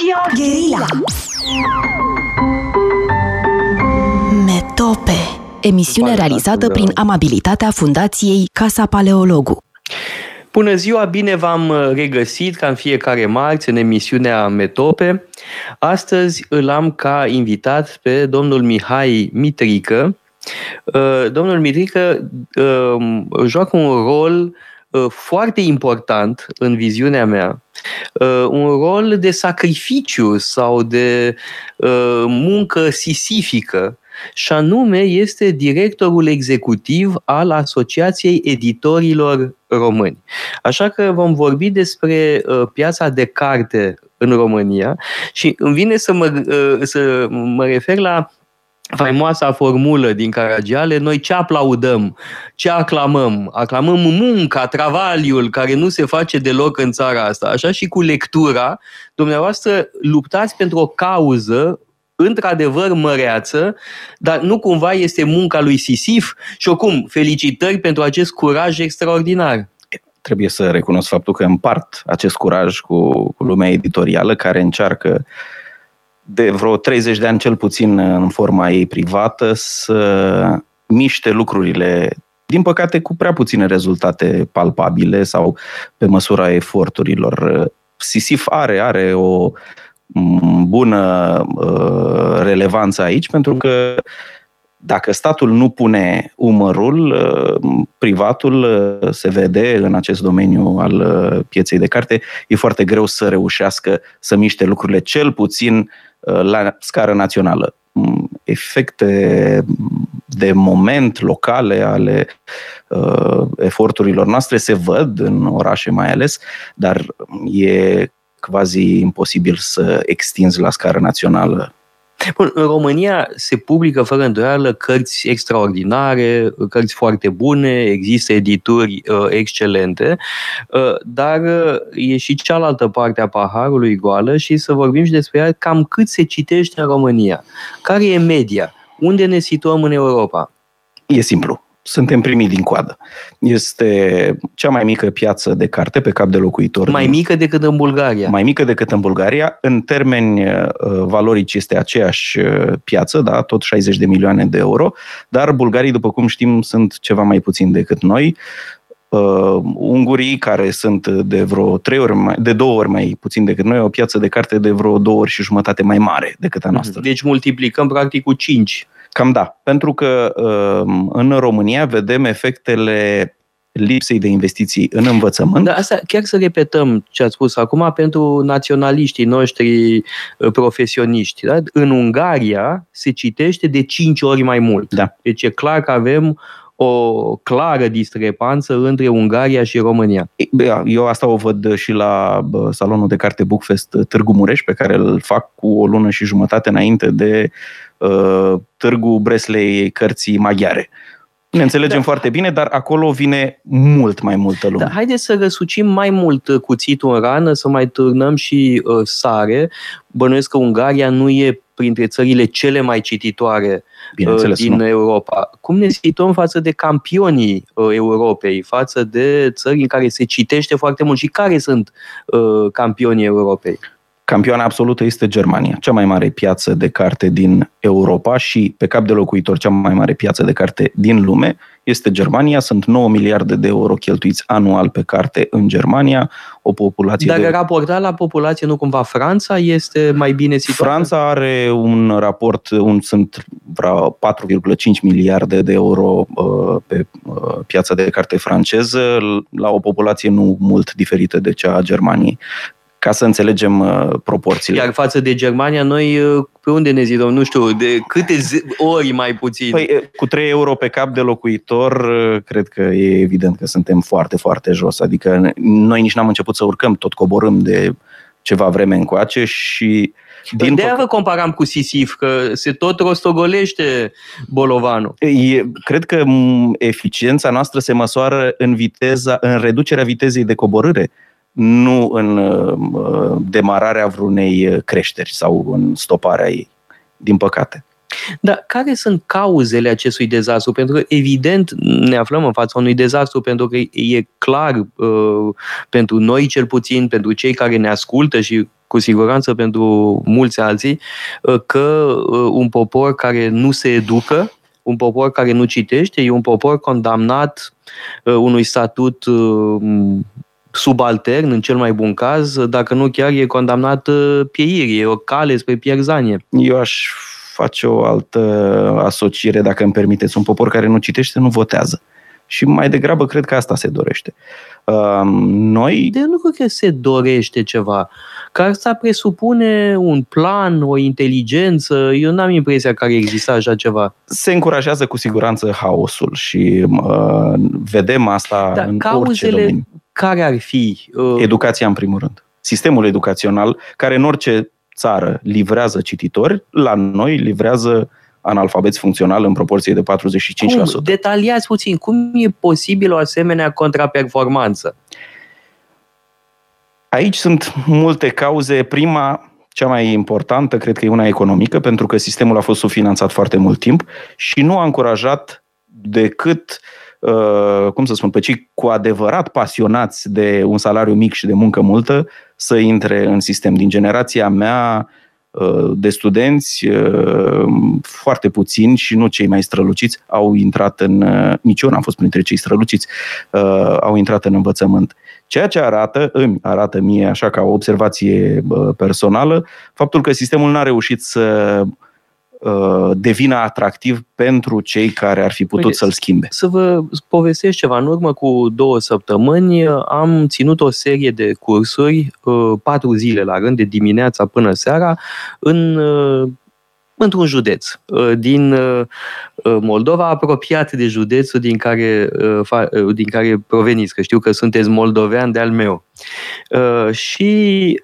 Radio Guerilla Metope Emisiune realizată prin amabilitatea Fundației Casa Paleologu Bună ziua, bine v-am uh, regăsit ca în fiecare marți în emisiunea Metope. Astăzi îl am ca invitat pe domnul Mihai Mitrică. Uh, domnul Mitrică uh, joacă un rol foarte important în viziunea mea, un rol de sacrificiu sau de muncă sisifică și anume este directorul executiv al Asociației Editorilor Români. Așa că vom vorbi despre uh, piața de carte în România și îmi vine să mă, uh, să mă refer la faimoasa formulă din Caragiale, noi ce aplaudăm, ce aclamăm? Aclamăm munca, travaliul, care nu se face deloc în țara asta. Așa și cu lectura, dumneavoastră luptați pentru o cauză într-adevăr măreață, dar nu cumva este munca lui Sisif și oricum, felicitări pentru acest curaj extraordinar. Trebuie să recunosc faptul că împart acest curaj cu, cu lumea editorială care încearcă de vreo 30 de ani cel puțin în forma ei privată să miște lucrurile din păcate cu prea puține rezultate palpabile sau pe măsura eforturilor. Sisif are, are o bună uh, relevanță aici, pentru că dacă statul nu pune umărul, uh, privatul uh, se vede în acest domeniu al pieței de carte, e foarte greu să reușească să miște lucrurile cel puțin la scară națională. Mm, efecte de moment locale ale uh, eforturilor noastre se văd în orașe mai ales, dar e quasi imposibil să extinzi la scară națională Bun, în România se publică fără îndoială cărți extraordinare, cărți foarte bune, există edituri uh, excelente, uh, dar uh, e și cealaltă parte a paharului goală și să vorbim și despre ea cam cât se citește în România. Care e media? Unde ne situăm în Europa? E simplu suntem primii din coadă. Este cea mai mică piață de carte pe cap de locuitor. Mai din... mică decât în Bulgaria. Mai mică decât în Bulgaria. În termeni uh, valorici este aceeași uh, piață, da, tot 60 de milioane de euro, dar bulgarii, după cum știm, sunt ceva mai puțin decât noi. Uh, ungurii, care sunt de vreo trei ori mai, de două ori mai puțin decât noi, o piață de carte de vreo două ori și jumătate mai mare decât a noastră. Deci multiplicăm practic cu 5 Cam da, pentru că um, în România vedem efectele lipsei de investiții în învățământ. Da, asta chiar să repetăm ce ați spus acum pentru naționaliștii noștri uh, profesioniști. Da? În Ungaria se citește de 5 ori mai mult. Da. Deci e clar că avem o clară discrepanță între Ungaria și România. Eu asta o văd și la salonul de carte Bookfest Târgu Mureș, pe care îl fac cu o lună și jumătate înainte de uh, Târgu Breslei cărții maghiare. Ne înțelegem da. foarte bine, dar acolo vine mult mai multă lume. Da, haideți să răsucim mai mult cuțitul în rană, să mai turnăm și uh, sare. Bănuiesc că Ungaria nu e printre țările cele mai cititoare uh, din nu. Europa. Cum ne situăm față de campionii uh, Europei, față de țări în care se citește foarte mult și care sunt uh, campionii Europei? Campioana absolută este Germania, cea mai mare piață de carte din Europa și pe cap de locuitor cea mai mare piață de carte din lume este Germania. Sunt 9 miliarde de euro cheltuiți anual pe carte în Germania, o populație Dar de... raportat la populație, nu cumva Franța este mai bine situată? Franța are un raport, un, sunt vreo 4,5 miliarde de euro uh, pe uh, piața de carte franceză, la o populație nu mult diferită de cea a Germaniei ca să înțelegem uh, proporțiile. Iar față de Germania, noi uh, pe unde ne zidăm? Nu știu, de câte ori mai puțin? Păi, uh, cu 3 euro pe cap de locuitor, uh, cred că e evident că suntem foarte, foarte jos. Adică noi nici n-am început să urcăm, tot coborâm de ceva vreme încoace și din de vă comparam cu Sisif, că se tot rostogolește bolovanul. E, cred că eficiența noastră se măsoară în viteza, în reducerea vitezei de coborâre nu în uh, demararea vreunei creșteri sau în stoparea ei, din păcate. Dar care sunt cauzele acestui dezastru? Pentru că, evident, ne aflăm în fața unui dezastru, pentru că e clar uh, pentru noi, cel puțin, pentru cei care ne ascultă și cu siguranță pentru mulți alții, că un popor care nu se educă, un popor care nu citește, e un popor condamnat unui statut subaltern, în cel mai bun caz, dacă nu chiar e condamnat pieirii, e o cale spre pierzanie. Eu aș face o altă asociere, dacă îmi permiteți. Un popor care nu citește nu votează. Și mai degrabă cred că asta se dorește. Noi... De nu cred că se dorește ceva. Că asta presupune un plan, o inteligență. Eu n-am impresia că ar exista așa ceva. Se încurajează cu siguranță haosul și uh, vedem asta Dar în orice domeniu. Care ar fi? Uh... Educația în primul rând. Sistemul educațional, care în orice țară livrează cititori, la noi livrează analfabeți funcțional în proporție de 45%. Cum? Detaliați puțin, cum e posibil o asemenea contraperformanță? Aici sunt multe cauze. Prima, cea mai importantă, cred că e una economică, pentru că sistemul a fost subfinanțat foarte mult timp și nu a încurajat decât, uh, cum să spun, pe cei cu adevărat pasionați de un salariu mic și de muncă multă să intre în sistem. Din generația mea, uh, de studenți, uh, foarte puțini și nu cei mai străluciți au intrat în, nici eu n-am fost printre cei străluciți, au intrat în învățământ. Ceea ce arată, îmi arată mie, așa ca o observație personală, faptul că sistemul n-a reușit să uh, devină atractiv pentru cei care ar fi putut Uite, să-l schimbe. Să vă povestesc ceva. În urmă cu două săptămâni am ținut o serie de cursuri, uh, patru zile la rând, de dimineața până seara, în uh, într-un județ uh, din uh, uh, Moldova, apropiat de județul din care, din care proveniți, că știu că sunteți moldovean de-al meu. Și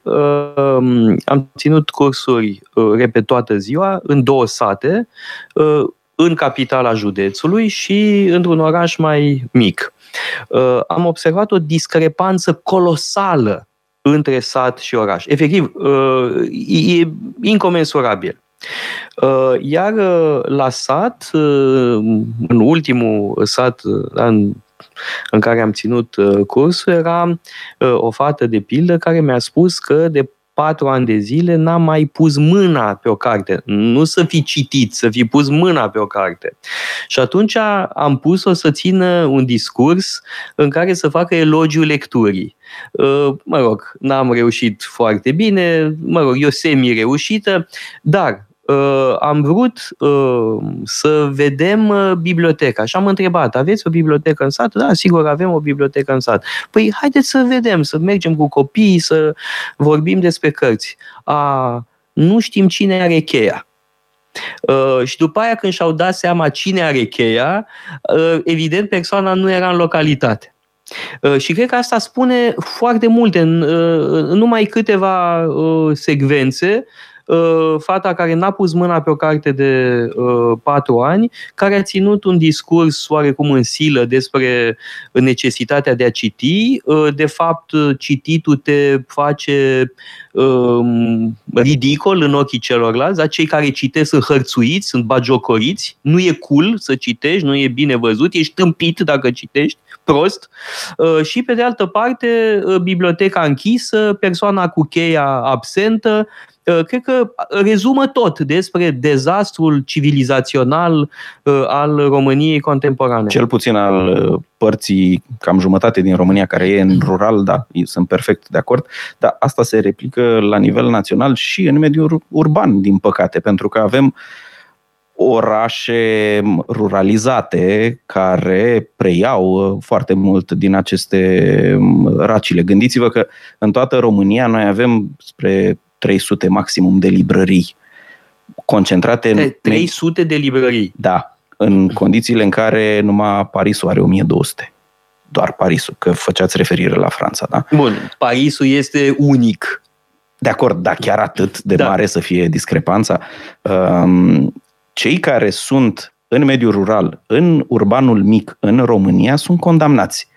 am ținut cursuri repetoată ziua în două sate, în capitala județului și într-un oraș mai mic. Am observat o discrepanță colosală între sat și oraș. Efectiv, e incomensurabil. Uh, iar uh, la sat, uh, în ultimul sat în, în care am ținut cursul, era o fată de pildă care mi-a spus că de patru ani de zile n-am mai pus mâna pe o carte. Nu să fi citit, să fi pus mâna pe o carte. Și atunci am pus-o să țină un discurs în care să facă elogiu lecturii. Mă rog, n-am reușit foarte bine, mă rog, eu semi-reușită, dar uh, am vrut uh, să vedem uh, biblioteca și am întrebat, aveți o bibliotecă în sat? Da, sigur, avem o bibliotecă în sat. Păi, haideți să vedem, să mergem cu copiii, să vorbim despre cărți. A, nu știm cine are cheia. Uh, și după aia, când și-au dat seama cine are cheia, uh, evident, persoana nu era în localitate. Uh, și cred că asta spune foarte multe. În, uh, în numai câteva uh, secvențe Uh, fata care n-a pus mâna pe o carte de uh, patru ani, care a ținut un discurs oarecum în silă despre necesitatea de a citi. Uh, de fapt, cititul te face um, ridicol în ochii celorlalți, dar cei care citesc sunt hărțuiți, sunt bagiocoriți, nu e cool să citești, nu e bine văzut, ești tâmpit dacă citești, prost. Și pe de altă parte, biblioteca închisă, persoana cu cheia absentă, Uh, cred că rezumă tot despre dezastrul civilizațional uh, al României contemporane. Cel puțin al uh, părții, cam jumătate din România care e în rural, da, sunt perfect de acord, dar asta se replică la nivel național și în mediul urban, din păcate, pentru că avem orașe ruralizate care preiau foarte mult din aceste racile. Gândiți-vă că în toată România noi avem spre 300 maximum de librării concentrate în... 300 de librării? Da, în condițiile în care numai Parisul are 1200. Doar Parisul, că făceați referire la Franța, da? Bun, Parisul este unic. De acord, dar chiar atât de da. mare să fie discrepanța. Um, cei care sunt în mediul rural, în urbanul mic, în România, sunt condamnați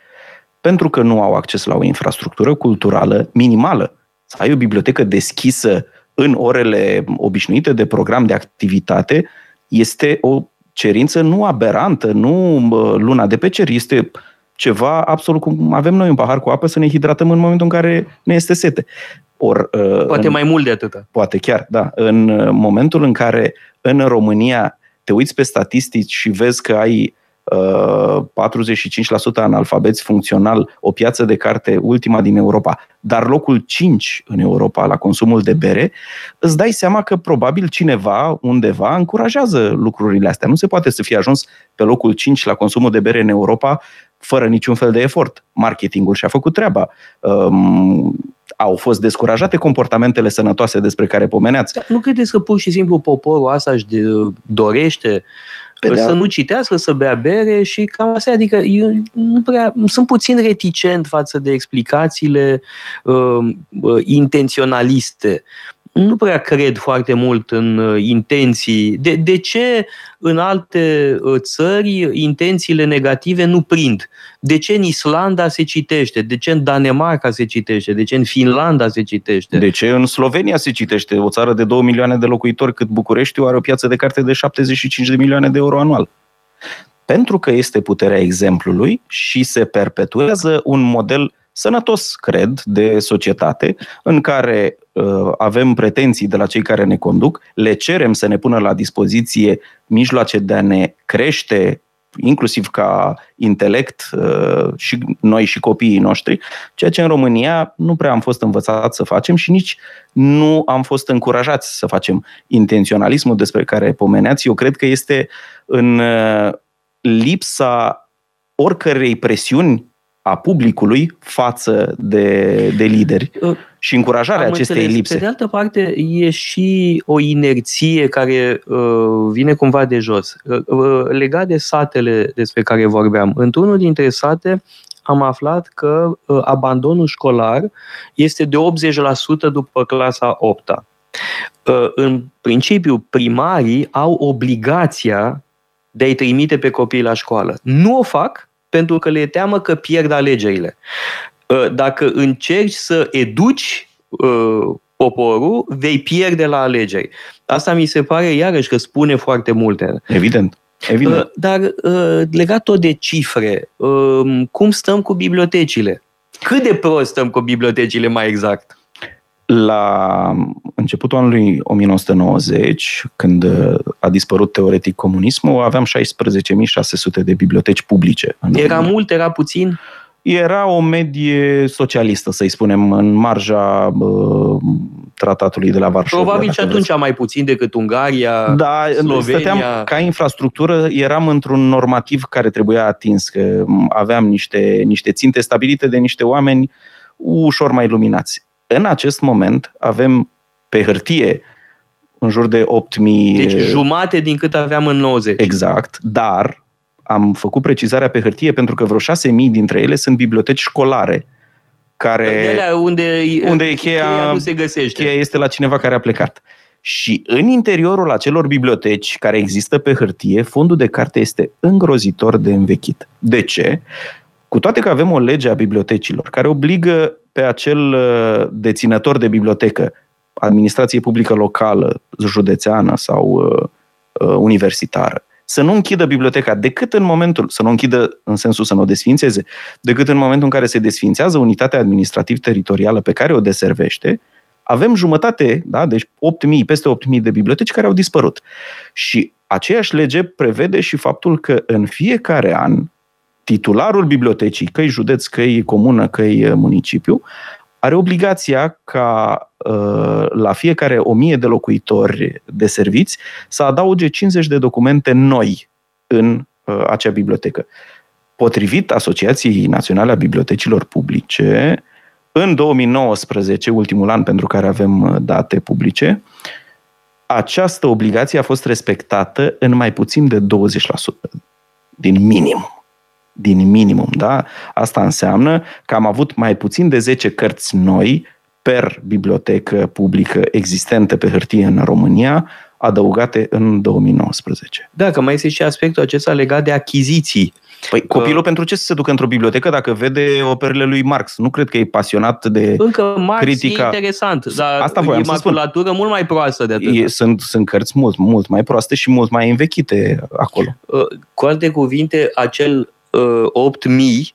pentru că nu au acces la o infrastructură culturală minimală să ai o bibliotecă deschisă în orele obișnuite de program de activitate este o cerință nu aberantă, nu luna de pe cer, este ceva absolut cum avem noi un pahar cu apă să ne hidratăm în momentul în care ne este sete. Or, poate în, mai mult de atâta. Poate chiar, da. În momentul în care în România te uiți pe statistici și vezi că ai 45% analfabeți funcțional, o piață de carte ultima din Europa, dar locul 5 în Europa la consumul de bere, îți dai seama că probabil cineva undeva încurajează lucrurile astea. Nu se poate să fie ajuns pe locul 5 la consumul de bere în Europa fără niciun fel de efort. Marketingul și-a făcut treaba. Um, au fost descurajate comportamentele sănătoase despre care pomeneați. Dar nu credeți că pur și simplu poporul asta își dorește pe să nu citească, să bea bere și cam asta. Adică eu nu prea, sunt puțin reticent față de explicațiile uh, uh, intenționaliste nu prea cred foarte mult în uh, intenții. De, de ce în alte uh, țări intențiile negative nu prind? De ce în Islanda se citește? De ce în Danemarca se citește? De ce în Finlanda se citește? De ce în Slovenia se citește? O țară de 2 milioane de locuitori cât București are o piață de carte de 75 de milioane de euro anual. Pentru că este puterea exemplului și se perpetuează un model sănătos, cred, de societate, în care uh, avem pretenții de la cei care ne conduc, le cerem să ne pună la dispoziție mijloace de a ne crește inclusiv ca intelect uh, și noi și copiii noștri, ceea ce în România nu prea am fost învățați să facem și nici nu am fost încurajați să facem intenționalismul despre care pomeneați. Eu cred că este în uh, lipsa oricărei presiuni a publicului față de, de lideri uh, și încurajarea Am acestei înțeles. lipse. Pe de altă parte, e și o inerție care uh, vine cumva de jos. Uh, uh, legat de satele despre care vorbeam, într-unul dintre sate am aflat că uh, abandonul școlar este de 80% după clasa 8 -a. Uh, în principiu, primarii au obligația de a-i trimite pe copii la școală. Nu o fac pentru că le teamă că pierd alegerile. Ă, dacă încerci să educi ă, poporul, vei pierde la alegeri. Asta mi se pare iarăși că spune foarte multe. Evident. Evident. Ă, dar legat tot de cifre, cum stăm cu bibliotecile? Cât de prost stăm cu bibliotecile mai exact? La începutul anului 1990, când a dispărut teoretic comunismul, aveam 16.600 de biblioteci publice. Era România. mult, era puțin? Era o medie socialistă, să-i spunem, în marja uh, tratatului de la Varșovia. Probabil și atunci mai puțin decât Ungaria, da, Slovenia. Stăteam, ca infrastructură eram într-un normativ care trebuia atins, că aveam niște, niște ținte stabilite de niște oameni ușor mai luminați în acest moment avem pe hârtie în jur de 8.000... Deci jumate din cât aveam în 90. Exact, dar am făcut precizarea pe hârtie pentru că vreo 6.000 dintre ele sunt biblioteci școlare care... unde, unde e cheia, cheia nu se găsește. Cheia este la cineva care a plecat. Și în interiorul acelor biblioteci care există pe hârtie, fondul de carte este îngrozitor de învechit. De ce? Cu toate că avem o lege a bibliotecilor care obligă pe acel uh, deținător de bibliotecă, administrație publică locală, județeană sau uh, uh, universitară, să nu închidă biblioteca decât în momentul, să nu închidă în sensul să nu o desfințeze, decât în momentul în care se desfințează unitatea administrativ-teritorială pe care o deservește, avem jumătate, da, deci 8.000, peste 8.000 de biblioteci care au dispărut. Și aceeași lege prevede și faptul că în fiecare an titularul bibliotecii, că județ, că comună, că municipiu, are obligația ca uh, la fiecare o mie de locuitori de serviți să adauge 50 de documente noi în uh, acea bibliotecă. Potrivit Asociației Naționale a Bibliotecilor Publice, în 2019, ultimul an pentru care avem uh, date publice, această obligație a fost respectată în mai puțin de 20% din minim din minimum. Da? Asta înseamnă că am avut mai puțin de 10 cărți noi per bibliotecă publică existentă pe hârtie în România, adăugate în 2019. Da, că mai este și aspectul acesta legat de achiziții. Păi copilul că... pentru ce să se ducă într-o bibliotecă dacă vede operele lui Marx? Nu cred că e pasionat de Încă Marx critica... e interesant, dar Asta e maculatură mult mai proastă de atât. E, sunt, sunt cărți mult, mult mai proaste și mult mai învechite acolo. Cu alte cuvinte, acel 8000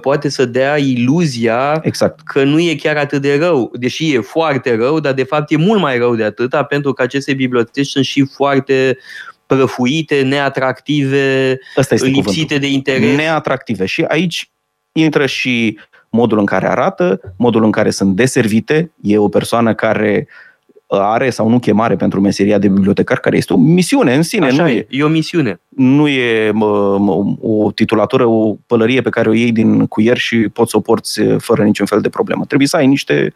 poate să dea iluzia exact. că nu e chiar atât de rău, deși e foarte rău, dar de fapt e mult mai rău de atâta, pentru că aceste biblioteci sunt și foarte prăfuite, neatractive, Asta este lipsite cuvântul. de interes. Neatractive. Și aici intră și modul în care arată, modul în care sunt deservite. E o persoană care are sau nu chemare pentru meseria de bibliotecar, care este o misiune în sine. Așa nu e, e, e o misiune. nu e mă, mă, o titulatură, o pălărie pe care o iei din cuier și poți să o porți fără niciun fel de problemă. Trebuie să ai niște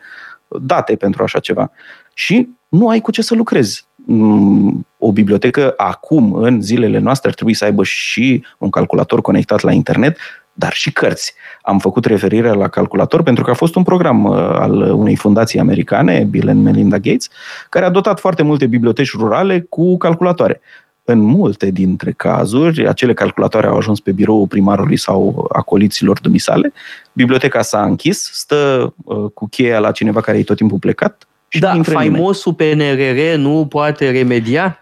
date pentru așa ceva. Și nu ai cu ce să lucrezi. Mm, O bibliotecă acum, în zilele noastre, ar trebui să aibă și un calculator conectat la internet, dar și cărți. Am făcut referire la calculator pentru că a fost un program uh, al unei fundații americane, Bill and Melinda Gates, care a dotat foarte multe biblioteci rurale cu calculatoare. În multe dintre cazuri, acele calculatoare au ajuns pe biroul primarului sau acoliților dumisale, biblioteca s-a închis, stă uh, cu cheia la cineva care e tot timpul plecat și nu Da, intră nimeni. faimosul PNRR nu poate remedia?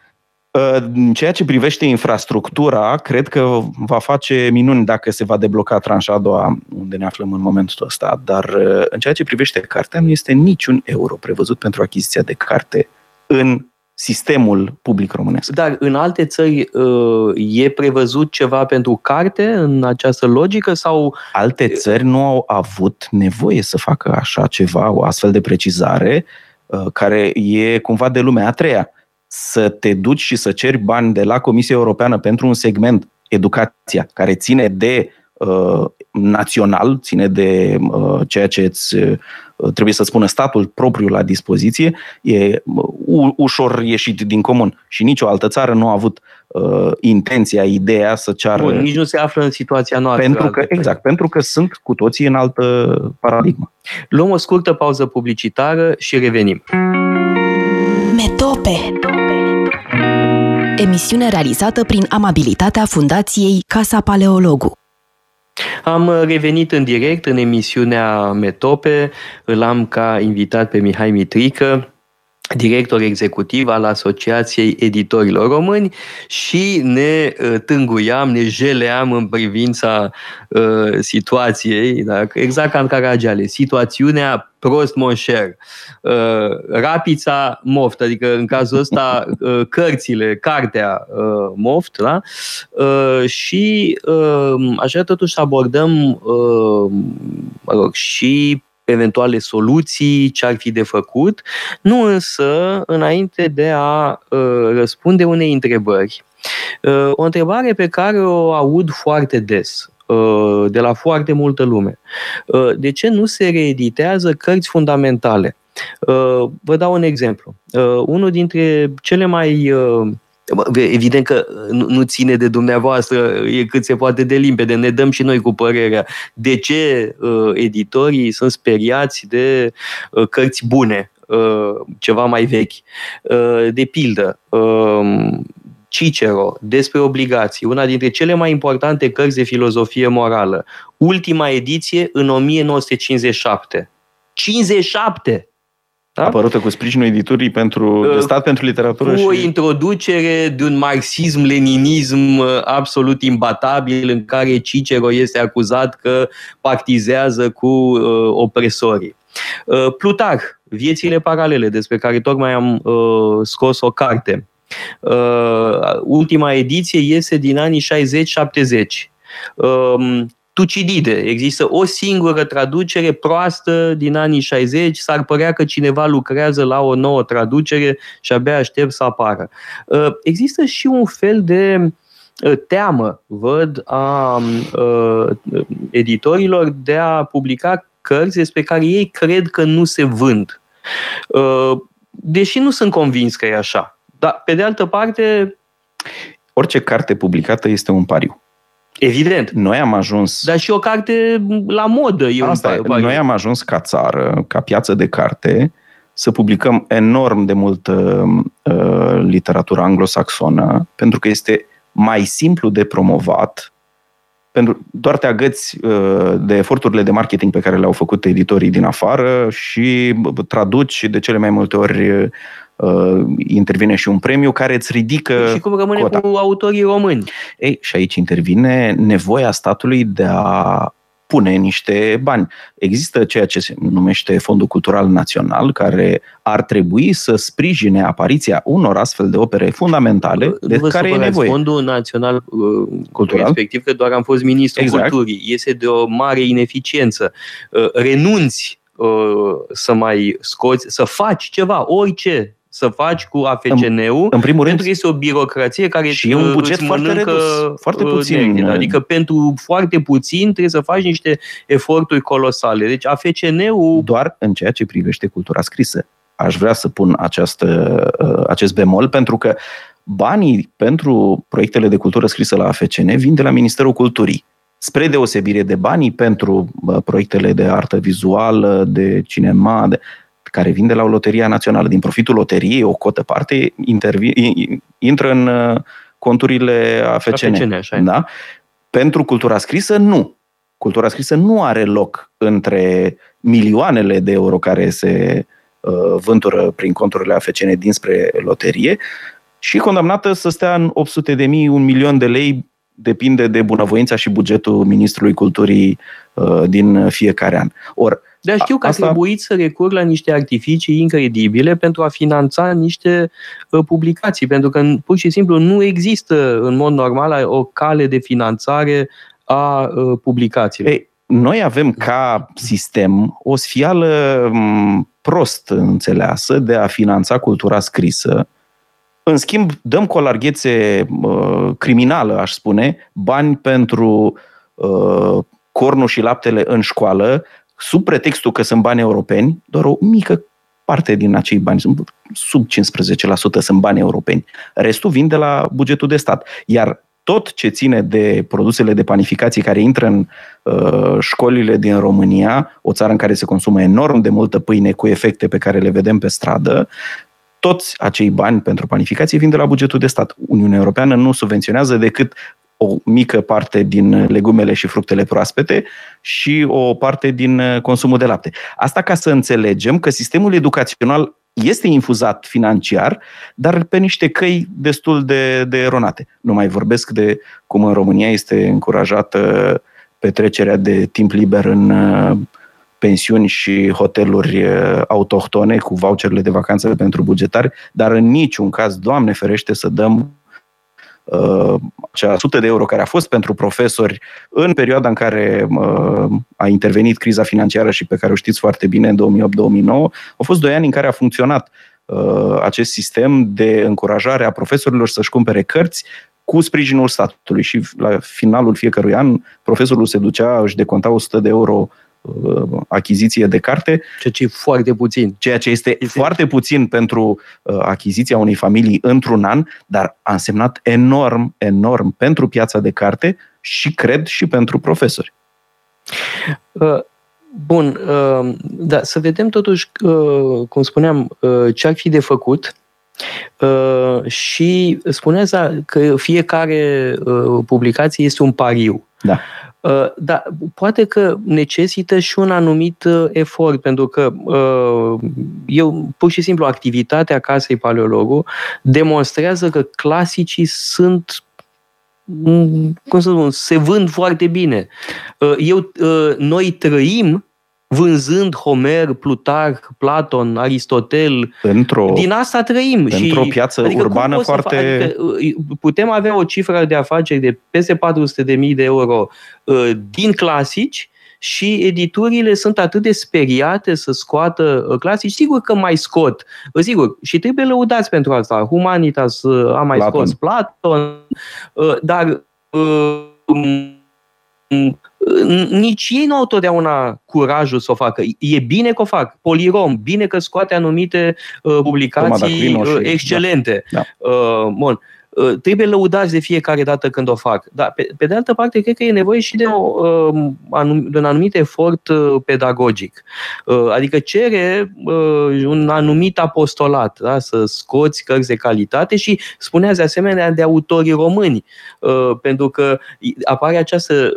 În ceea ce privește infrastructura, cred că va face minuni dacă se va debloca tranșa a doua, unde ne aflăm în momentul ăsta, dar uh, în ceea ce privește cartea, nu este niciun euro prevăzut pentru achiziția de carte în sistemul public românesc. Dar în alte țări uh, e prevăzut ceva pentru carte în această logică sau Alte țări nu au avut nevoie să facă așa ceva, o astfel de precizare, uh, care e cumva de lumea a treia. Să te duci și să ceri bani de la Comisia Europeană pentru un segment, educația, care ține de uh, național, ține de uh, ceea ce îți, uh, trebuie să spună statul propriu la dispoziție, e uh, ușor ieșit din comun. Și nicio altă țară nu a avut uh, intenția, ideea să ceară... Bun, nici nu se află în situația noastră. Pentru că, altfel. exact, pentru că sunt cu toții în altă paradigmă. Luăm o scurtă pauză publicitară și revenim. Metope Emisiune realizată prin amabilitatea Fundației Casa Paleologu. Am revenit în direct în emisiunea Metope. Îl am ca invitat pe Mihai Mitrică, director executiv al Asociației Editorilor Români și ne uh, tânguiam, ne jeleam în privința uh, situației, da? exact ca în Caragiale, situațiunea prost monșer, uh, rapița moft, adică în cazul ăsta uh, cărțile, cartea uh, moft, da? uh, și uh, aș vrea totuși să abordăm uh, mă rog, și eventuale soluții, ce ar fi de făcut, nu însă înainte de a uh, răspunde unei întrebări. Uh, o întrebare pe care o aud foarte des uh, de la foarte multă lume. Uh, de ce nu se reeditează cărți fundamentale? Uh, vă dau un exemplu. Uh, unul dintre cele mai uh, Evident că nu, nu ține de dumneavoastră, e cât se poate de limpede, ne dăm și noi cu părerea de ce uh, editorii sunt speriați de uh, cărți bune, uh, ceva mai vechi. Uh, de pildă, uh, Cicero, despre obligații, una dintre cele mai importante cărți de filozofie morală, ultima ediție în 1957. 57! Da? Apărută cu sprijinul editurii pentru, de stat pentru literatură. Cu și... o introducere de un marxism-leninism uh, absolut imbatabil în care Cicero este acuzat că partizează cu uh, opresorii. Uh, Plutarh, Viețile paralele, despre care tocmai am uh, scos o carte. Uh, ultima ediție este din anii 60-70. Uh, Tucidide. Există o singură traducere proastă din anii 60. S-ar părea că cineva lucrează la o nouă traducere și abia aștept să apară. Există și un fel de teamă, văd, a editorilor de a publica cărți despre care ei cred că nu se vând. Deși nu sunt convins că e așa. Dar, pe de altă parte... Orice carte publicată este un pariu. Evident. Noi am ajuns... Dar și o carte la modă e Asta, un Noi am ajuns ca țară, ca piață de carte, să publicăm enorm de multă uh, literatură anglosaxonă, pentru că este mai simplu de promovat pentru, doar te agăți uh, de eforturile de marketing pe care le-au făcut editorii din afară și traduci de cele mai multe ori uh, intervine și un premiu care îți ridică Și cum rămâne cota. cu autorii români? Ei, și aici intervine nevoia statului de a pune niște bani. Există ceea ce se numește Fondul Cultural Național, care ar trebui să sprijine apariția unor astfel de opere fundamentale de Nu vă care e supărați, nevoie. Fondul Național uh, Cultural? respectiv că doar am fost ministru Exact. culturii, iese de o mare ineficiență. Uh, Renunți uh, să mai scoți, să faci ceva, orice să faci cu AFCN-ul, În primul rând, pentru că este o birocrație care Și e un îți buget foarte mănâncă, redus, foarte uh, puțin. neghina. Adică pentru foarte puțin trebuie să faci niște eforturi colosale. Deci AFCN-ul doar în ceea ce privește cultura scrisă. Aș vrea să pun această, uh, acest bemol pentru că banii pentru proiectele de cultură scrisă la AFCN vin de la Ministerul Culturii. Spre deosebire de banii pentru bă, proiectele de artă vizuală, de cinema, de, care vin de la Loteria Națională. Din profitul loteriei, o cotă parte intervi, intră în uh, conturile AFCN. AFCN, așa e. Da? Pentru cultura scrisă, nu. Cultura scrisă nu are loc între milioanele de euro care se uh, vântură prin conturile AFCN dinspre loterie și condamnată să stea în 800 de mii, un milion de lei, depinde de bunăvoința și bugetul Ministrului Culturii uh, din fiecare an. Or, Dar știu că Asta- a trebuit să recurg la niște artificii incredibile pentru a finanța niște uh, publicații, pentru că pur și simplu nu există în mod normal o cale de finanțare a uh, publicațiilor. Ei, noi avem ca sistem o sfială m, prost înțeleasă de a finanța cultura scrisă. În schimb, dăm cu o larghețe uh, criminală, aș spune, bani pentru uh, cornul și laptele în școală, sub pretextul că sunt bani europeni, doar o mică parte din acei bani, sunt sub 15% sunt bani europeni. Restul vin de la bugetul de stat. Iar tot ce ține de produsele de panificații care intră în uh, școlile din România, o țară în care se consumă enorm de multă pâine cu efecte pe care le vedem pe stradă, toți acei bani pentru panificații vin de la bugetul de stat. Uniunea Europeană nu subvenționează decât o mică parte din legumele și fructele proaspete și o parte din uh, consumul de lapte. Asta ca să înțelegem că sistemul educațional este infuzat financiar, dar pe niște căi destul de, de eronate. Nu mai vorbesc de cum în România este încurajată petrecerea de timp liber în uh, pensiuni și hoteluri uh, autohtone cu voucherele de vacanță pentru bugetari, dar în niciun caz, Doamne ferește, să dăm uh, acea sută de euro care a fost pentru profesori în perioada în care uh, a intervenit criza financiară și pe care o știți foarte bine, în 2008-2009, au fost doi ani în care a funcționat uh, acest sistem de încurajare a profesorilor să-și cumpere cărți cu sprijinul statului. Și la finalul fiecărui an profesorul se ducea, își deconta 100 de euro uh, achiziție de carte, Ceea ce e foarte puțin. ceea ce este Este- foarte puțin pentru uh, achiziția unei familii într-un an, dar a însemnat enorm, enorm pentru piața de carte și cred și pentru profesori. Uh, Bun, uh, da, să vedem totuși, uh, cum spuneam, uh, ce ar fi de făcut uh, și spuneați da, că fiecare uh, publicație este un pariu. Da. Uh, Dar poate că necesită și un anumit uh, efort, pentru că uh, eu, pur și simplu, activitatea Casei Paleologu demonstrează că clasicii sunt mm, cum să spun, se vând foarte bine. Uh, Eu, uh, noi trăim vânzând Homer, Plutarh, Platon, Aristotel, Într-o, din asta trăim. într-o și, piață adică cum urbană poți să foarte... Fa- adică, uh, putem avea o cifră de afaceri de peste 400.000 de euro uh, din clasici și editurile sunt atât de speriate să scoată uh, clasici. Sigur că mai scot, uh, sigur, și trebuie lăudați pentru asta. Humanitas uh, a mai Platon. scos Platon, uh, dar uh, m- nici ei nu au totdeauna curajul să o facă. E bine că o fac. Polirom, bine că scoate anumite uh, publicații D'Aquino și- uh, excelente. Da. Uh, bun. Uh, trebuie lăudați de fiecare dată când o fac. Dar, pe, pe de altă parte, cred că e nevoie și de, o, uh, de un anumit efort pedagogic. Adică cere un anumit apostolat, da? să scoți cărți de calitate și spuneați de asemenea de autorii români, pentru că apare această,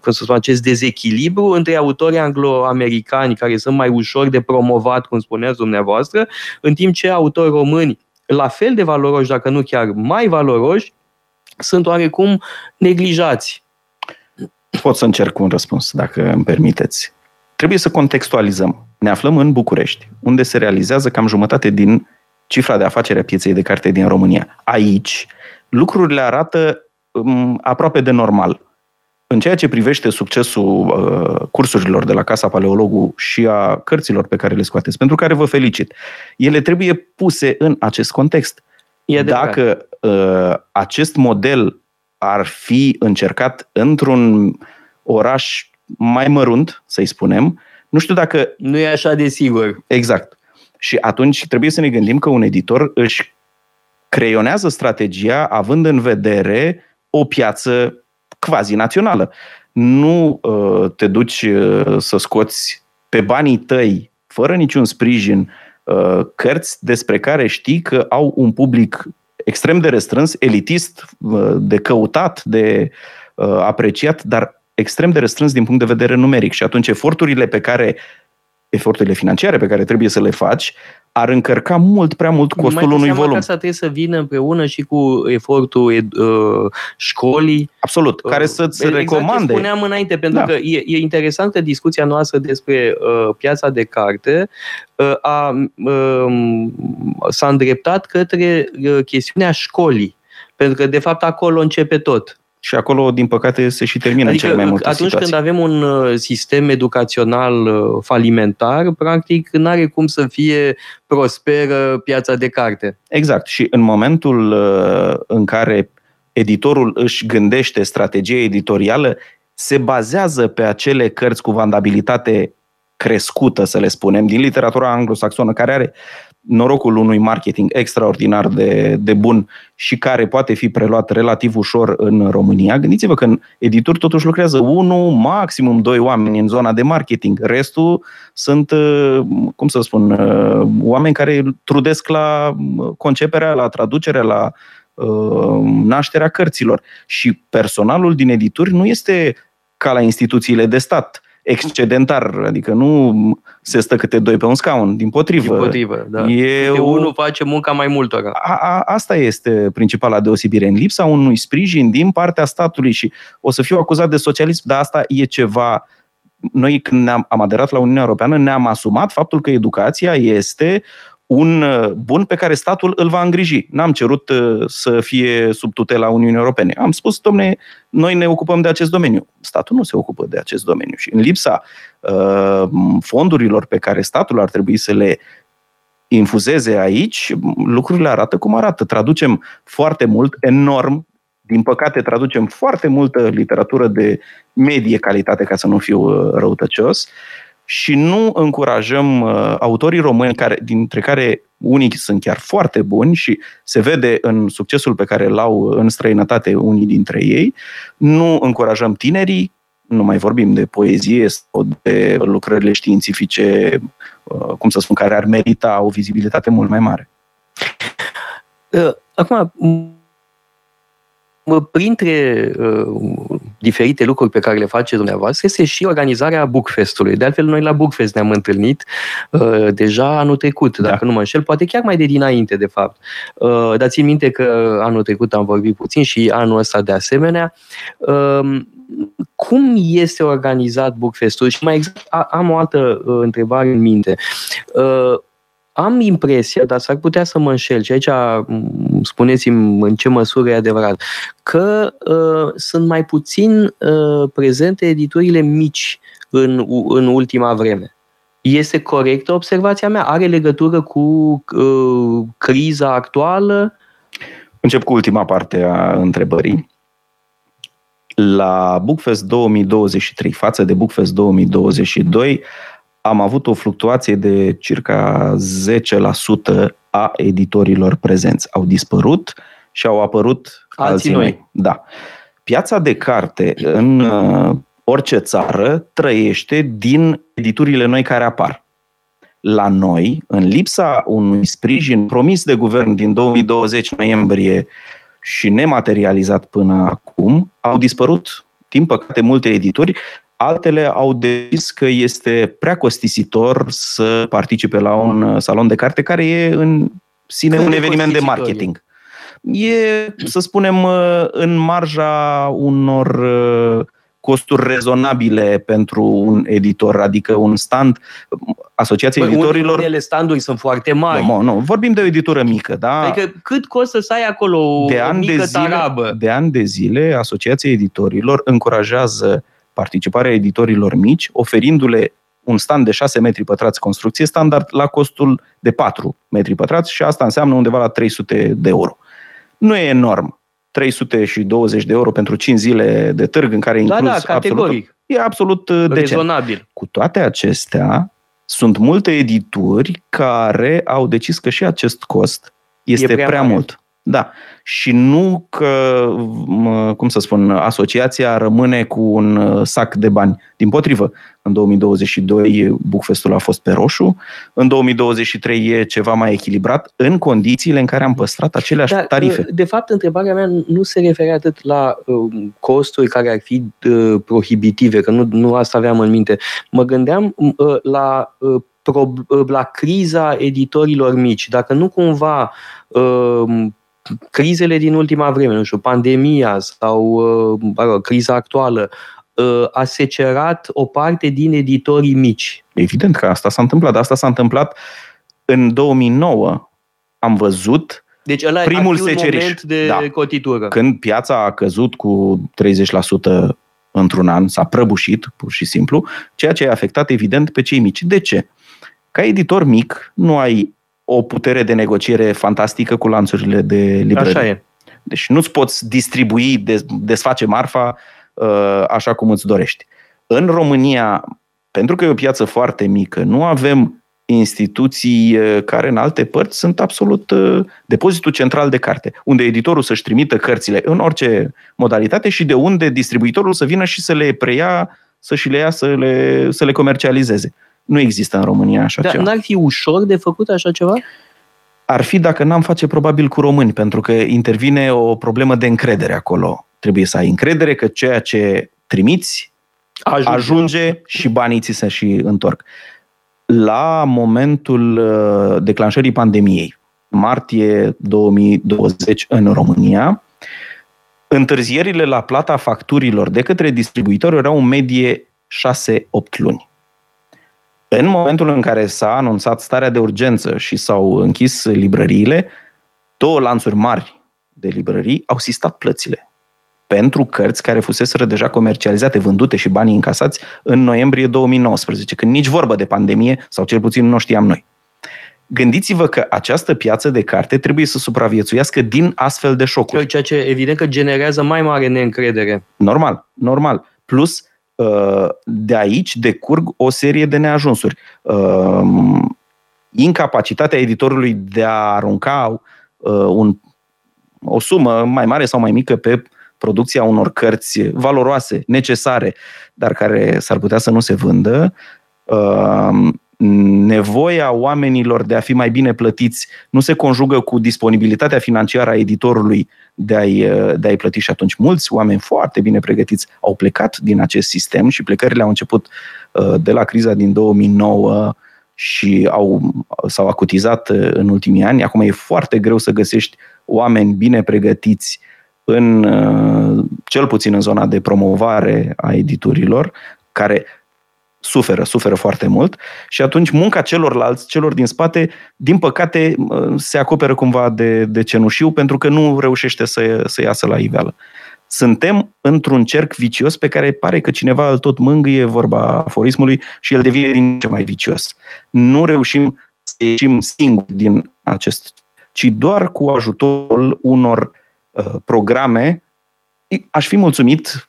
cum să spun, acest dezechilibru între autorii anglo-americani care sunt mai ușor de promovat, cum spuneați dumneavoastră, în timp ce autori români la fel de valoroși, dacă nu chiar mai valoroși, sunt oarecum neglijați. Pot să încerc un răspuns, dacă îmi permiteți. Trebuie să contextualizăm. Ne aflăm în București, unde se realizează cam jumătate din cifra de afacere a pieței de carte din România. Aici, lucrurile arată um, aproape de normal. În ceea ce privește succesul uh, cursurilor de la Casa Paleologu și a cărților pe care le scoateți, pentru care vă felicit, ele trebuie puse în acest context. E Dacă uh, acest model ar fi încercat într-un oraș mai mărunt, să-i spunem, nu știu dacă... Nu e așa de sigur. Exact. Și atunci trebuie să ne gândim că un editor își creionează strategia având în vedere o piață quasi-națională. Nu uh, te duci uh, să scoți pe banii tăi, fără niciun sprijin, uh, cărți despre care știi că au un public extrem de restrâns, elitist, uh, de căutat, de uh, apreciat, dar extrem de restrâns din punct de vedere numeric. Și atunci eforturile pe care eforturile financiare pe care trebuie să le faci ar încărca mult prea mult costul unui volum. Mai trebuie să vină împreună și cu efortul uh, școlii. Absolut, care uh, să-ți exact recomande. Ce spuneam înainte, pentru da. că e, e interesant că discuția noastră despre uh, piața de carte uh, a, uh, s-a îndreptat către uh, chestiunea școlii. Pentru că, de fapt, acolo începe tot și acolo, din păcate, se și termină adică, cel mai multe atunci situații. când avem un uh, sistem educațional uh, falimentar, practic, nu are cum să fie prosperă piața de carte. Exact. Și în momentul uh, în care editorul își gândește strategie editorială, se bazează pe acele cărți cu vandabilitate crescută, să le spunem, din literatura anglosaxonă, care are norocul unui marketing extraordinar de, de bun și care poate fi preluat relativ ușor în România. Gândiți-vă că în editori totuși lucrează unul, maximum doi oameni în zona de marketing. Restul sunt, uh, cum să spun, uh, oameni care trudesc la conceperea, la traducerea, la uh, nașterea cărților. Și personalul din edituri nu este ca la instituțiile de stat excedentar, adică nu se stă câte doi pe un scaun, din potrivă. Din potrivă, da. E o... unul face munca mai multora. A, a, asta este principala deosebire. În lipsa unui sprijin din partea statului și o să fiu acuzat de socialism, dar asta e ceva noi când ne-am am aderat la Uniunea Europeană ne-am asumat faptul că educația este un uh, bun pe care statul îl va îngriji. N-am cerut uh, să fie sub tutela Uniunii Europene. Am spus, domne, noi ne ocupăm de acest domeniu. Statul nu se ocupă de acest domeniu și în lipsa uh, fondurilor pe care statul ar trebui să le infuzeze aici, lucrurile arată cum arată. Traducem foarte mult, enorm, din păcate traducem foarte multă literatură de medie calitate, ca să nu fiu uh, răutăcios, și nu încurajăm uh, autorii români, care, dintre care unii sunt chiar foarte buni și se vede în succesul pe care îl au în străinătate unii dintre ei, nu încurajăm tinerii, nu mai vorbim de poezie sau de lucrările științifice, uh, cum să spun, care ar merita o vizibilitate mult mai mare. Uh, acum, printre uh, diferite lucruri pe care le face dumneavoastră este și organizarea Bookfestului. De altfel, noi la Bookfest ne-am întâlnit uh, deja anul trecut, da. dacă nu mă înșel, poate chiar mai de dinainte, de fapt. Uh, dar țin minte că anul trecut am vorbit puțin și anul ăsta de asemenea. Uh, cum este organizat Bookfestul? Și mai exact, am o altă uh, întrebare în minte. Uh, am impresia, dar s-ar putea să mă înșel, și aici spuneți-mi în ce măsură e adevărat, că uh, sunt mai puțin uh, prezente editurile mici în, în ultima vreme. Este corectă observația mea? Are legătură cu uh, criza actuală? Încep cu ultima parte a întrebării. La Bookfest 2023 față de Bookfest 2022 am avut o fluctuație de circa 10% a editorilor prezenți. Au dispărut și au apărut alții, alții noi. noi. Da. Piața de carte în uh, orice țară trăiește din editurile noi care apar. La noi, în lipsa unui sprijin promis de guvern din 2020 noiembrie și nematerializat până acum, au dispărut, din păcate, multe edituri Altele au decis că este prea costisitor să participe la un uh, salon de carte care e în sine un eveniment de marketing. E, să spunem, uh, în marja unor uh, costuri rezonabile pentru un editor, adică un stand, Asociația Băi, Editorilor... Unele standuri sunt foarte mari. Nu, nu, vorbim de o editură mică, da? Adică cât costă să ai acolo de o mică de zile, tarabă? De ani de zile, Asociația Editorilor încurajează participarea editorilor mici, oferindu-le un stand de 6 metri pătrați construcție standard la costul de 4 metri pătrați și asta înseamnă undeva la 300 de euro. Nu e enorm. 320 de euro pentru 5 zile de târg în care inclus da, da, categoric. absolut, e absolut uh, decent. Rezonabil. Cu toate acestea, sunt multe edituri care au decis că și acest cost este prea, prea mult. Da. Și nu că, cum să spun, asociația rămâne cu un uh, sac de bani. Din potrivă, în 2022 Bookfestul a fost pe roșu, în 2023 e ceva mai echilibrat, în condițiile în care am păstrat aceleași da, tarife. De fapt, întrebarea mea nu se referea atât la uh, costuri care ar fi uh, prohibitive, că nu, nu asta aveam în minte. Mă gândeam la la criza editorilor mici. Dacă nu cumva crizele din ultima vreme, nu știu, pandemia sau uh, criza actuală, uh, a secerat o parte din editorii mici. Evident că asta s-a întâmplat, dar asta s-a întâmplat în 2009. Am văzut deci ăla primul seceriș. de da. cotitură. Când piața a căzut cu 30% într-un an, s-a prăbușit, pur și simplu, ceea ce a afectat evident pe cei mici. De ce? Ca editor mic, nu ai o putere de negociere fantastică cu lanțurile de librărie. Așa e. Deci nu-ți poți distribui, desface marfa uh, așa cum îți dorești. În România, pentru că e o piață foarte mică, nu avem instituții uh, care în alte părți sunt absolut uh, depozitul central de carte, unde editorul să-și trimită cărțile în orice modalitate și de unde distribuitorul să vină și să le preia, să-și le ia, să le, să le comercializeze. Nu există în România așa Dar ceva. n-ar fi ușor de făcut așa ceva? Ar fi dacă n-am face probabil cu români, pentru că intervine o problemă de încredere acolo. Trebuie să ai încredere că ceea ce trimiți ajunge, ajunge și banii ți se și întorc. La momentul uh, declanșării pandemiei, martie 2020 în România, întârzierile la plata facturilor de către distribuitori erau în medie 6-8 luni. În momentul în care s-a anunțat starea de urgență și s-au închis librăriile, două lanțuri mari de librării au sistat plățile pentru cărți care fuseseră deja comercializate, vândute și banii încasați în noiembrie 2019, când nici vorbă de pandemie, sau cel puțin nu știam noi. Gândiți-vă că această piață de carte trebuie să supraviețuiască din astfel de șocuri. Ceea ce evident că generează mai mare neîncredere. Normal, normal. Plus, de aici decurg o serie de neajunsuri. Um, incapacitatea editorului de a arunca uh, un, o sumă mai mare sau mai mică pe producția unor cărți valoroase, necesare, dar care s-ar putea să nu se vândă, um, nevoia oamenilor de a fi mai bine plătiți nu se conjugă cu disponibilitatea financiară a editorului de a-i, de a-i plăti și atunci mulți oameni foarte bine pregătiți au plecat din acest sistem și plecările au început uh, de la criza din 2009 și au, s-au acutizat uh, în ultimii ani. Acum e foarte greu să găsești oameni bine pregătiți în, uh, cel puțin în zona de promovare a editurilor, care suferă, suferă foarte mult și atunci munca celorlalți, celor din spate, din păcate, se acoperă cumva de, de cenușiu pentru că nu reușește să, să iasă la iveală. Suntem într-un cerc vicios pe care pare că cineva îl tot mângâie, vorba aforismului, și el devine din ce mai vicios. Nu reușim să ieșim singuri din acest, ci doar cu ajutorul unor uh, programe aș fi mulțumit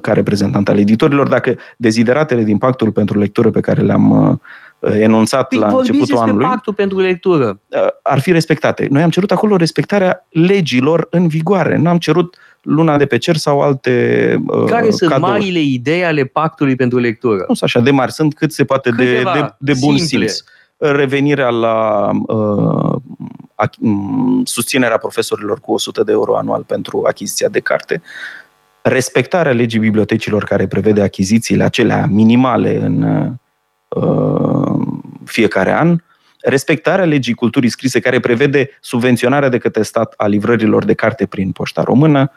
ca reprezentant al editorilor, dacă dezideratele din pactul pentru lectură pe care le-am uh, enunțat Păi la vorbiți începutul despre anului, pactul pentru lectură. ar fi respectate. Noi am cerut acolo respectarea legilor în vigoare. Nu am cerut luna de pe cer sau alte uh, Care sunt cadouri. marile idei ale pactului pentru lectură? Nu sunt așa de mari, sunt cât se poate de, Câteva de, de bun simple. simț. Revenirea la uh, ach- m, susținerea profesorilor cu 100 de euro anual pentru achiziția de carte, respectarea legii bibliotecilor care prevede achizițiile acelea minimale în uh, fiecare an, respectarea legii culturii scrise care prevede subvenționarea de către stat a livrărilor de carte prin poșta română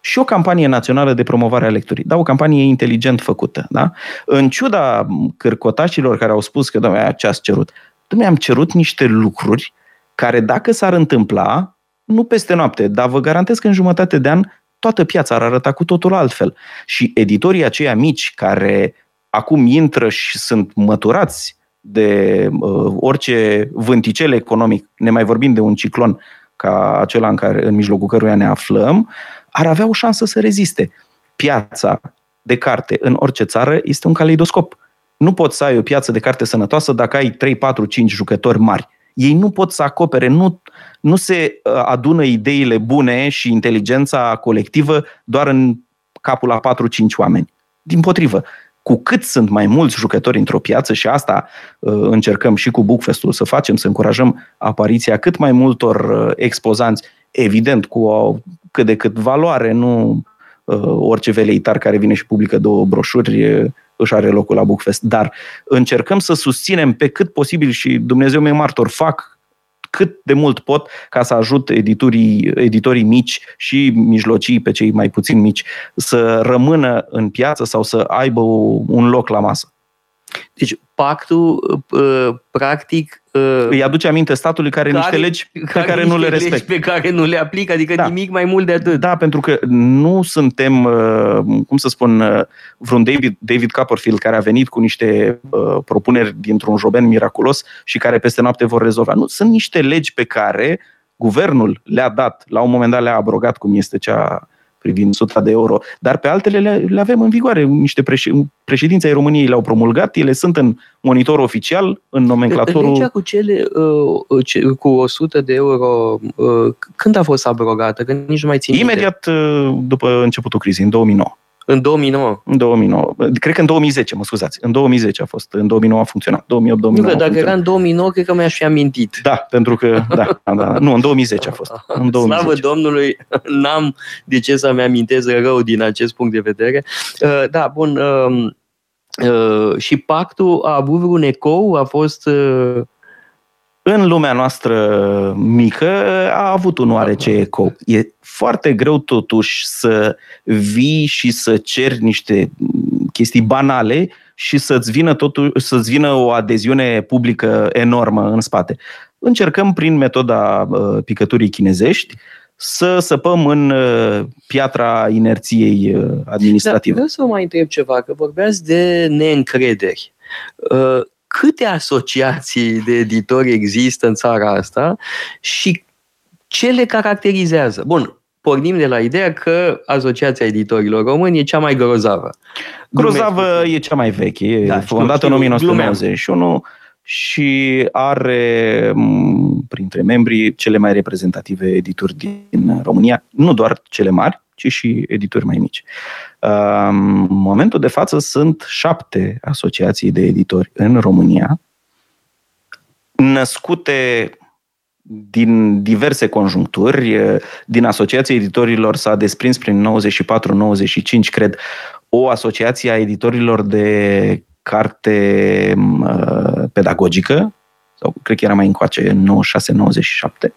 și o campanie națională de promovare a lecturii. Da, o campanie inteligent făcută. Da? În ciuda cârcotașilor care au spus că, domnule, ce ați cerut? Domnule, am cerut niște lucruri care, dacă s-ar întâmpla, nu peste noapte, dar vă garantez că în jumătate de an toată piața ar arăta cu totul altfel. Și editorii aceia mici care acum intră și sunt măturați de uh, orice vânticel economic, ne mai vorbim de un ciclon ca acela în, care, în mijlocul căruia ne aflăm, ar avea o șansă să reziste. Piața de carte în orice țară este un caleidoscop. Nu poți să ai o piață de carte sănătoasă dacă ai 3, 4, 5 jucători mari. Ei nu pot să acopere, nu, nu se uh, adună ideile bune și inteligența colectivă doar în capul a 4-5 oameni. Din potrivă, cu cât sunt mai mulți jucători într-o piață și asta uh, încercăm și cu Bookfest-ul să facem, să încurajăm apariția cât mai multor uh, expozanți, evident cu o cât de cât valoare, nu uh, orice veleitar care vine și publică două broșuri uh, își are locul la Bookfest, dar încercăm să susținem pe cât posibil și Dumnezeu meu martor, fac cât de mult pot ca să ajut editorii, editorii mici și mijlocii pe cei mai puțin mici să rămână în piață sau să aibă o, un loc la masă. Deci pactul, uh, practic, uh, Îi aduce aminte statului care, care niște legi pe care, care nu le niște legi respectă. pe care nu le aplică, adică Da. nimic mai mult de atât. Da, pentru că nu suntem, uh, cum să spun, uh, vreun David, David Copperfield care a venit cu niște uh, propuneri dintr-un joben miraculos și care peste noapte vor rezolva. Nu, sunt niște legi pe care guvernul le-a dat, la un moment dat le-a abrogat, cum este cea privind 100 de euro, dar pe altele le, le avem în vigoare. Niște preș- președinții ai României le-au promulgat, ele sunt în monitor oficial, în nomenclatorul... Legea cu cele uh, ce- cu 100 de euro, uh, când a fost abrogată? Că nici nu mai țin minte. Imediat uh, după începutul crizei, în 2009. În 2009. În 2009. Cred că în 2010, mă scuzați. În 2010 a fost. În 2009 a funcționat. 2008-2009 Nu, că a dacă funcționat. era în 2009, cred că mi-aș fi amintit. Da, pentru că... Da, da, da. Nu, în 2010 a fost. În 2010. Slavă Domnului, n-am de ce să-mi amintez rău din acest punct de vedere. Uh, Da, bun. um, uh, Și pactul a avut vreun ecou? A fost... uh, În lumea noastră mică a avut un oarece ecou. E foarte greu totuși să vii și să ceri niște chestii banale și să-ți vină, totuși, să-ți vină o adeziune publică enormă în spate. Încercăm prin metoda uh, picăturii chinezești să săpăm în uh, piatra inerției uh, Da, administrative. vreau să vă mai întreb ceva, că vorbeați de neîncrederi. Uh, Câte asociații de editori există în țara asta și ce le caracterizează? Bun, pornim de la ideea că Asociația Editorilor Români e cea mai grozavă. Grozavă e cea mai veche, e Da, da, știu, fondată știu, în 1991 și are m, printre membrii cele mai reprezentative edituri din România, nu doar cele mari, ci și edituri mai mici. În momentul de față sunt șapte asociații de editori în România, născute din diverse conjuncturi. Din Asociația Editorilor s-a desprins prin 94-95, cred, o asociație a editorilor de carte uh, pedagogică, sau cred că era mai încoace, în 96-97,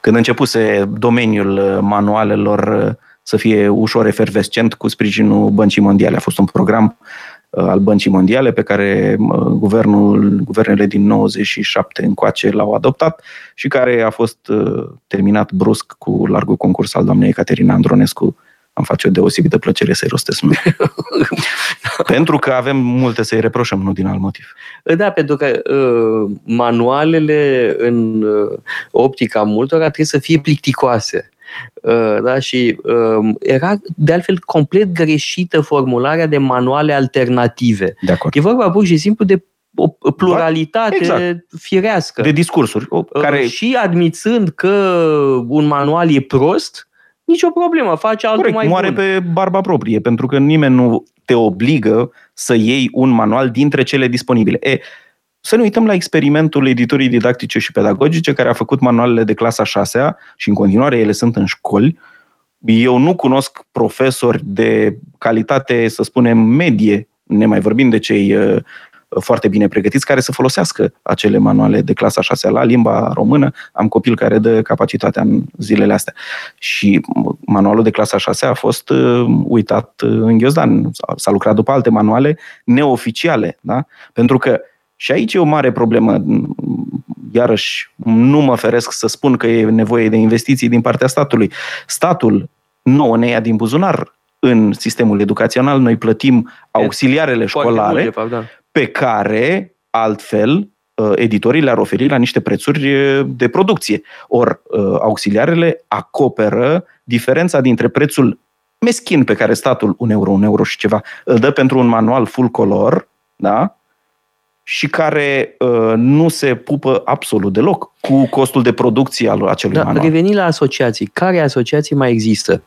când începuse domeniul uh, manualelor uh, să fie ușor efervescent cu sprijinul Băncii Mondiale. A fost un program uh, al Băncii Mondiale pe care uh, guvernul, guvernele din 97 încoace l-au adoptat și care a fost uh, terminat brusc cu largul concurs al doamnei Caterina Andronescu îmi face o deosebită plăcere să-i rostesc numele. Pentru că avem multe să-i reproșăm, nu din alt motiv. Da, pentru că uh, manualele în uh, optica multora trebuie să fie plicticoase. Uh, da? Și uh, era de altfel complet greșită formularea de manuale alternative. De acord. E vorba pur și simplu de o pluralitate exact. firească. De discursuri. O, care... Și admițând că un manual e prost, nicio problemă, face altul Corect, mai moare bun. pe barba proprie, pentru că nimeni nu te obligă să iei un manual dintre cele disponibile. E, să ne uităm la experimentul editorii didactice și pedagogice care a făcut manualele de clasa 6 și în continuare ele sunt în școli. Eu nu cunosc profesori de calitate, să spunem, medie, ne mai vorbim de cei uh, foarte bine pregătiți care să folosească acele manuale de clasa 6 la limba română. Am copil care dă capacitatea în zilele astea. Și manualul de clasa 6 a fost uh, uitat uh, în ghiozdan. S-a lucrat după alte manuale neoficiale. Da? Pentru că și aici e o mare problemă. Iarăși, nu mă feresc să spun că e nevoie de investiții din partea statului. Statul nouă ne ia din buzunar în sistemul educațional. Noi plătim auxiliarele școlare mult, de fapt, da. Pe care, altfel, editorii le-ar oferi la niște prețuri de producție. Ori auxiliarele acoperă diferența dintre prețul meschin pe care statul, un euro, un euro și ceva, îl dă pentru un manual full color, da? și care uh, nu se pupă absolut deloc cu costul de producție al acelui da, manual. Reveni la asociații. Care asociații mai există?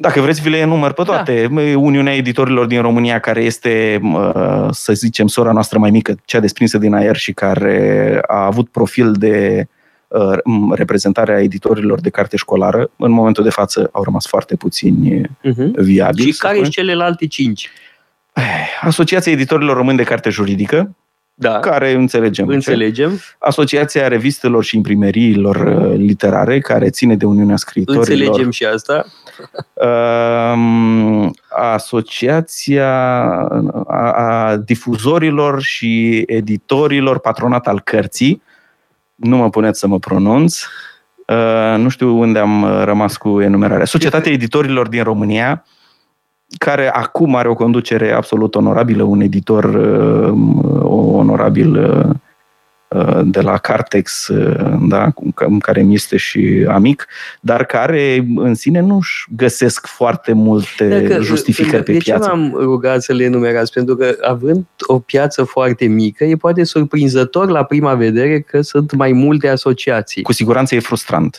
Dacă vreți, vi le enumăr pe toate. Da. Uniunea Editorilor din România, care este, uh, să zicem, sora noastră mai mică, cea desprinsă din aer și care a avut profil de uh, reprezentare a editorilor de carte școlară. În momentul de față au rămas foarte puțini uh-huh. viabili. Și care sunt celelalte cinci? Asociația Editorilor Români de Carte Juridică, da. care înțelegem. Înțelegem. Ce? Asociația Revistelor și Imprimeriilor uh, Literare, care ține de Uniunea Scriitorilor. Înțelegem și asta. Um, asociația a, a difuzorilor și editorilor patronat al cărții. Nu mă puneți să mă pronunț. Uh, nu știu unde am rămas cu enumerarea. Societatea Editorilor din România, care acum are o conducere absolut onorabilă, un editor uh, onorabil uh, de la Cartex, da, care mi este și amic, dar care în sine nu-și găsesc foarte multe Dacă, justificări pe de piață. De ce m-am rugat să le enumerați? Pentru că având o piață foarte mică, e poate surprinzător la prima vedere că sunt mai multe asociații. Cu siguranță e frustrant.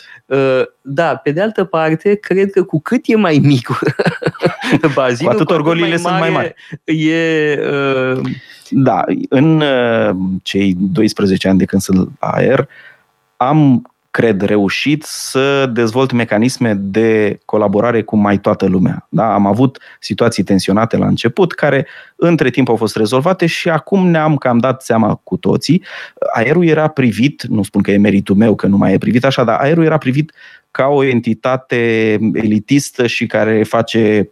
Da, pe de altă parte, cred că cu cât e mai mic bazinul, cu atât orgolile sunt mai mari. E, uh... Da, în uh, cei 12 ani de când sunt aer, am, cred, reușit să dezvolt mecanisme de colaborare cu mai toată lumea. Da? Am avut situații tensionate la început, care între timp au fost rezolvate și acum ne-am cam dat seama cu toții. Aerul era privit, nu spun că e meritul meu că nu mai e privit așa, dar aerul era privit ca o entitate elitistă și care face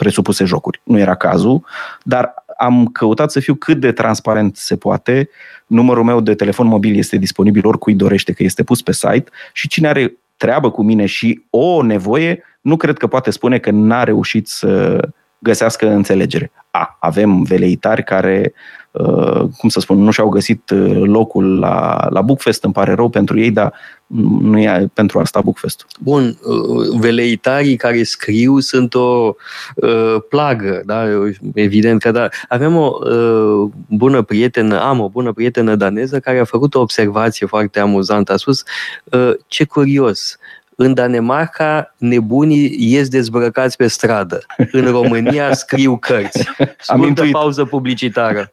presupuse jocuri. Nu era cazul, dar am căutat să fiu cât de transparent se poate. Numărul meu de telefon mobil este disponibil oricui dorește că este pus pe site și cine are treabă cu mine și o nevoie, nu cred că poate spune că n-a reușit să găsească înțelegere. A, avem veleitari care, uh, cum să spun, nu și-au găsit uh, locul la, la Bookfest, îmi pare rău pentru ei, dar nu e pentru asta Bookfest. Bun, uh, veleitarii care scriu sunt o uh, plagă, da? evident că da. Avem o uh, bună prietenă, am o bună prietenă daneză care a făcut o observație foarte amuzantă. A spus, uh, ce curios, în Danemarca, nebunii ies dezbrăcați pe stradă. În România scriu cărți. Scurtă pauză publicitară.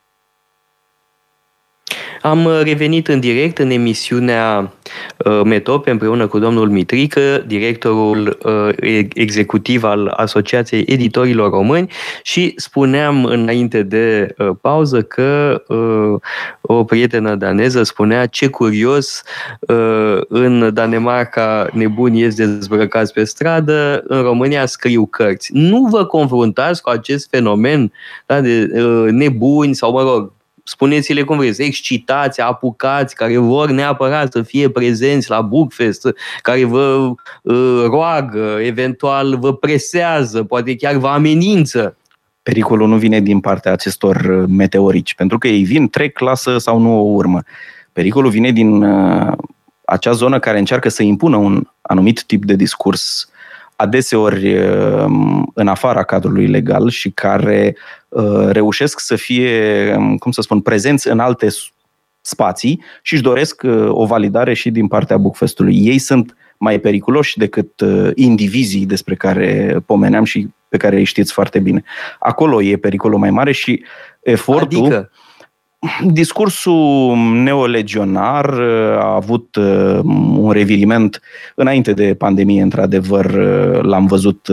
Am revenit în direct în emisiunea uh, Metope împreună cu domnul Mitrică, directorul uh, executiv al Asociației Editorilor Români și spuneam înainte de uh, pauză că o prietenă daneză spunea ce curios în Danemarca nebuni ies dezbrăcați pe stradă, în România scriu cărți. Nu vă confruntați cu acest fenomen da, de nebuni sau, mă rog, spuneți-le cum vreți, excitați, apucați, care vor neapărat să fie prezenți la Bookfest, care vă uh, roagă, eventual vă presează, poate chiar vă amenință. Pericolul nu vine din partea acestor uh, meteorici, pentru că ei vin, trec, lasă sau nu o urmă. Pericolul vine din uh, acea zonă care încearcă să impună un anumit tip de discurs adeseori um, în afara cadrului legal și care uh, reușesc să fie, um, cum să spun, prezenți în alte spații și își doresc uh, o validare și din partea Bookfestului. Ei sunt mai periculoși decât uh, indivizii despre care pomeneam și pe care îi știți foarte bine. Acolo e pericolul mai mare și efortul... Adică? Discursul neolegionar uh, a avut un reviriment înainte de pandemie, într-adevăr, l-am văzut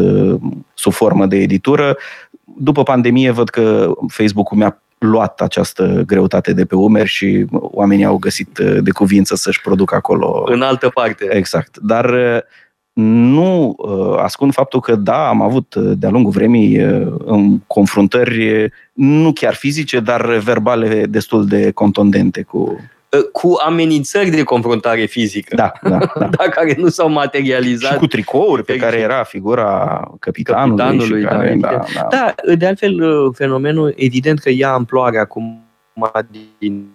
sub formă de editură. După pandemie văd că Facebook-ul mi-a luat această greutate de pe umeri și oamenii au găsit uh, de cuvință să-și producă acolo. În altă parte. Exact. Dar uh, nu uh, ascund faptul că, da, am avut de-a lungul vremii în confruntări, nu chiar fizice, dar verbale destul de contundente cu Uh, cu amenințări de confruntare fizică, da, da, da. da care nu s-au materializat. Și cu tricouri pe care era figura capitanului. capitanului și care, da, da, da. da, de altfel, uh, fenomenul, evident că ia amploare acum din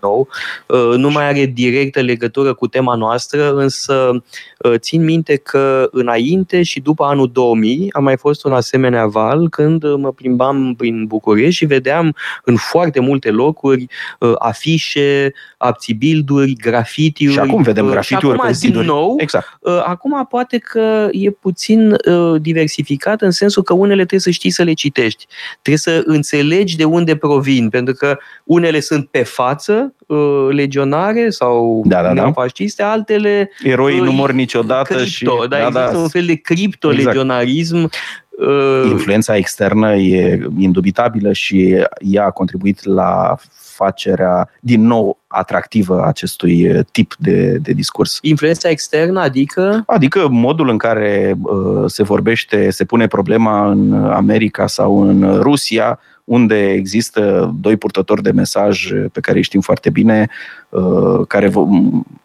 nou. Uh, nu mai are directă legătură cu tema noastră, însă uh, țin minte că înainte și după anul 2000 a mai fost un asemenea val când mă plimbam prin București și vedeam în foarte multe locuri uh, afișe, abțibilduri, grafitiuri. Și acum vedem grafitiuri acum, pe din nou, exact. acum poate că e puțin diversificat în sensul că unele trebuie să știi să le citești. Trebuie să înțelegi de unde provin, pentru că unele sunt pe față, uh, legionare sau da, da, da. fasciste, altele... Eroi uh, nu mor niciodată cripto, și... Da, da, există da, un fel de cripto-legionarism exact. Uh, Influența externă e indubitabilă și ea a contribuit la facerea din nou atractivă acestui tip de, de discurs. Influența externă, adică? Adică modul în care uh, se vorbește, se pune problema în America sau în Rusia, unde există doi purtători de mesaj pe care îi știm foarte bine, uh, care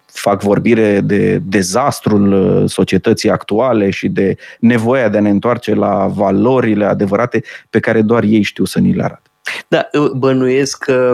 fac vorbire de dezastrul uh, societății actuale și de nevoia de a ne întoarce la valorile adevărate pe care doar ei știu să ni le arate. Da, bănuiesc că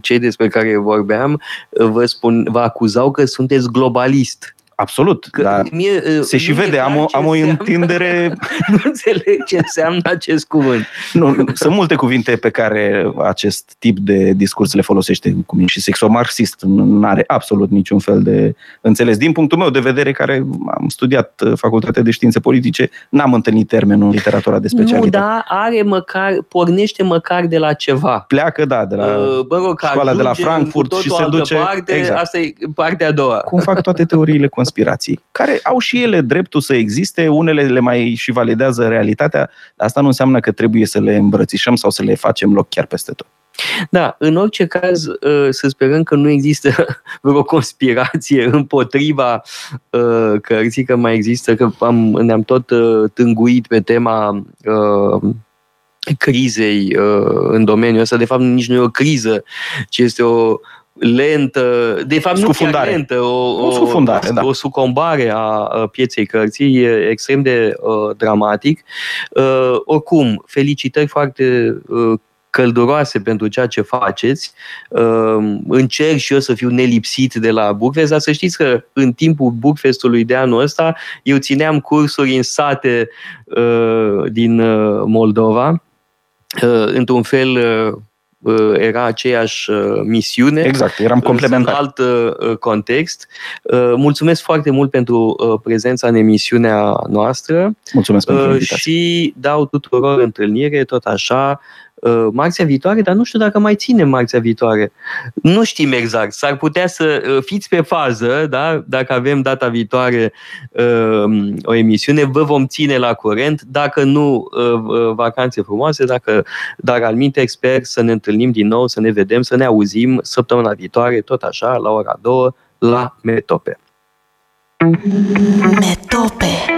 cei despre care vorbeam vă, spun, vă acuzau că sunteți globalist. Absolut, că dar mie, se și vede, am o, am o întindere... nu înțeleg ce înseamnă acest cuvânt. Nu, sunt multe cuvinte pe care acest tip de discurs le folosește, cum e și sexomarxist, nu are absolut niciun fel de înțeles. Din punctul meu de vedere, care am studiat uh, facultatea de științe politice, n-am întâlnit termenul în literatura de specialitate. Nu, da, are măcar, pornește măcar de la ceva. Pleacă, da, de la uh, bă, rog, școala de la Frankfurt și se duce... Parte, exact. Asta e partea a doua. Cum fac toate teoriile conspirații, care au și ele dreptul să existe, unele le mai și validează realitatea, dar asta nu înseamnă că trebuie să le îmbrățișăm sau să le facem loc chiar peste tot. Da, în orice caz, uh, să sperăm că nu există vreo conspirație împotriva uh, cărții, că mai există, că am, ne-am tot uh, tânguit pe tema crizei în domeniul ăsta. De fapt, nici nu e o criză, ci este o lentă, de fapt scufundare. nu lentă, o, o, scufundare, o, da. o sucombare a pieței cărții, e extrem de uh, dramatic. Uh, oricum, felicitări foarte uh, călduroase pentru ceea ce faceți. Uh, încerc și eu să fiu nelipsit de la Bookfest, dar să știți că în timpul Bookfestului de anul ăsta eu țineam cursuri în sate uh, din uh, Moldova, într-un fel Uh, era aceeași uh, misiune. Exact, eram complementari. În alt uh, context. Mulțumesc foarte mult pentru prezența în emisiunea noastră. Mulțumesc pentru invitație. Și dau tuturor întâlnire, tot așa, Uh, marțea viitoare, dar nu știu dacă mai ține marțea viitoare. Nu știm exact. S-ar putea să uh, fiți pe fază, da? dacă avem data viitoare uh, o emisiune, vă vom ține la curent. Dacă nu, vacanțe frumoase, dacă, dar al minte expert să ne întâlnim din nou, să ne vedem, să ne auzim săptămâna viitoare, tot așa, la ora 2, la Metope. Metope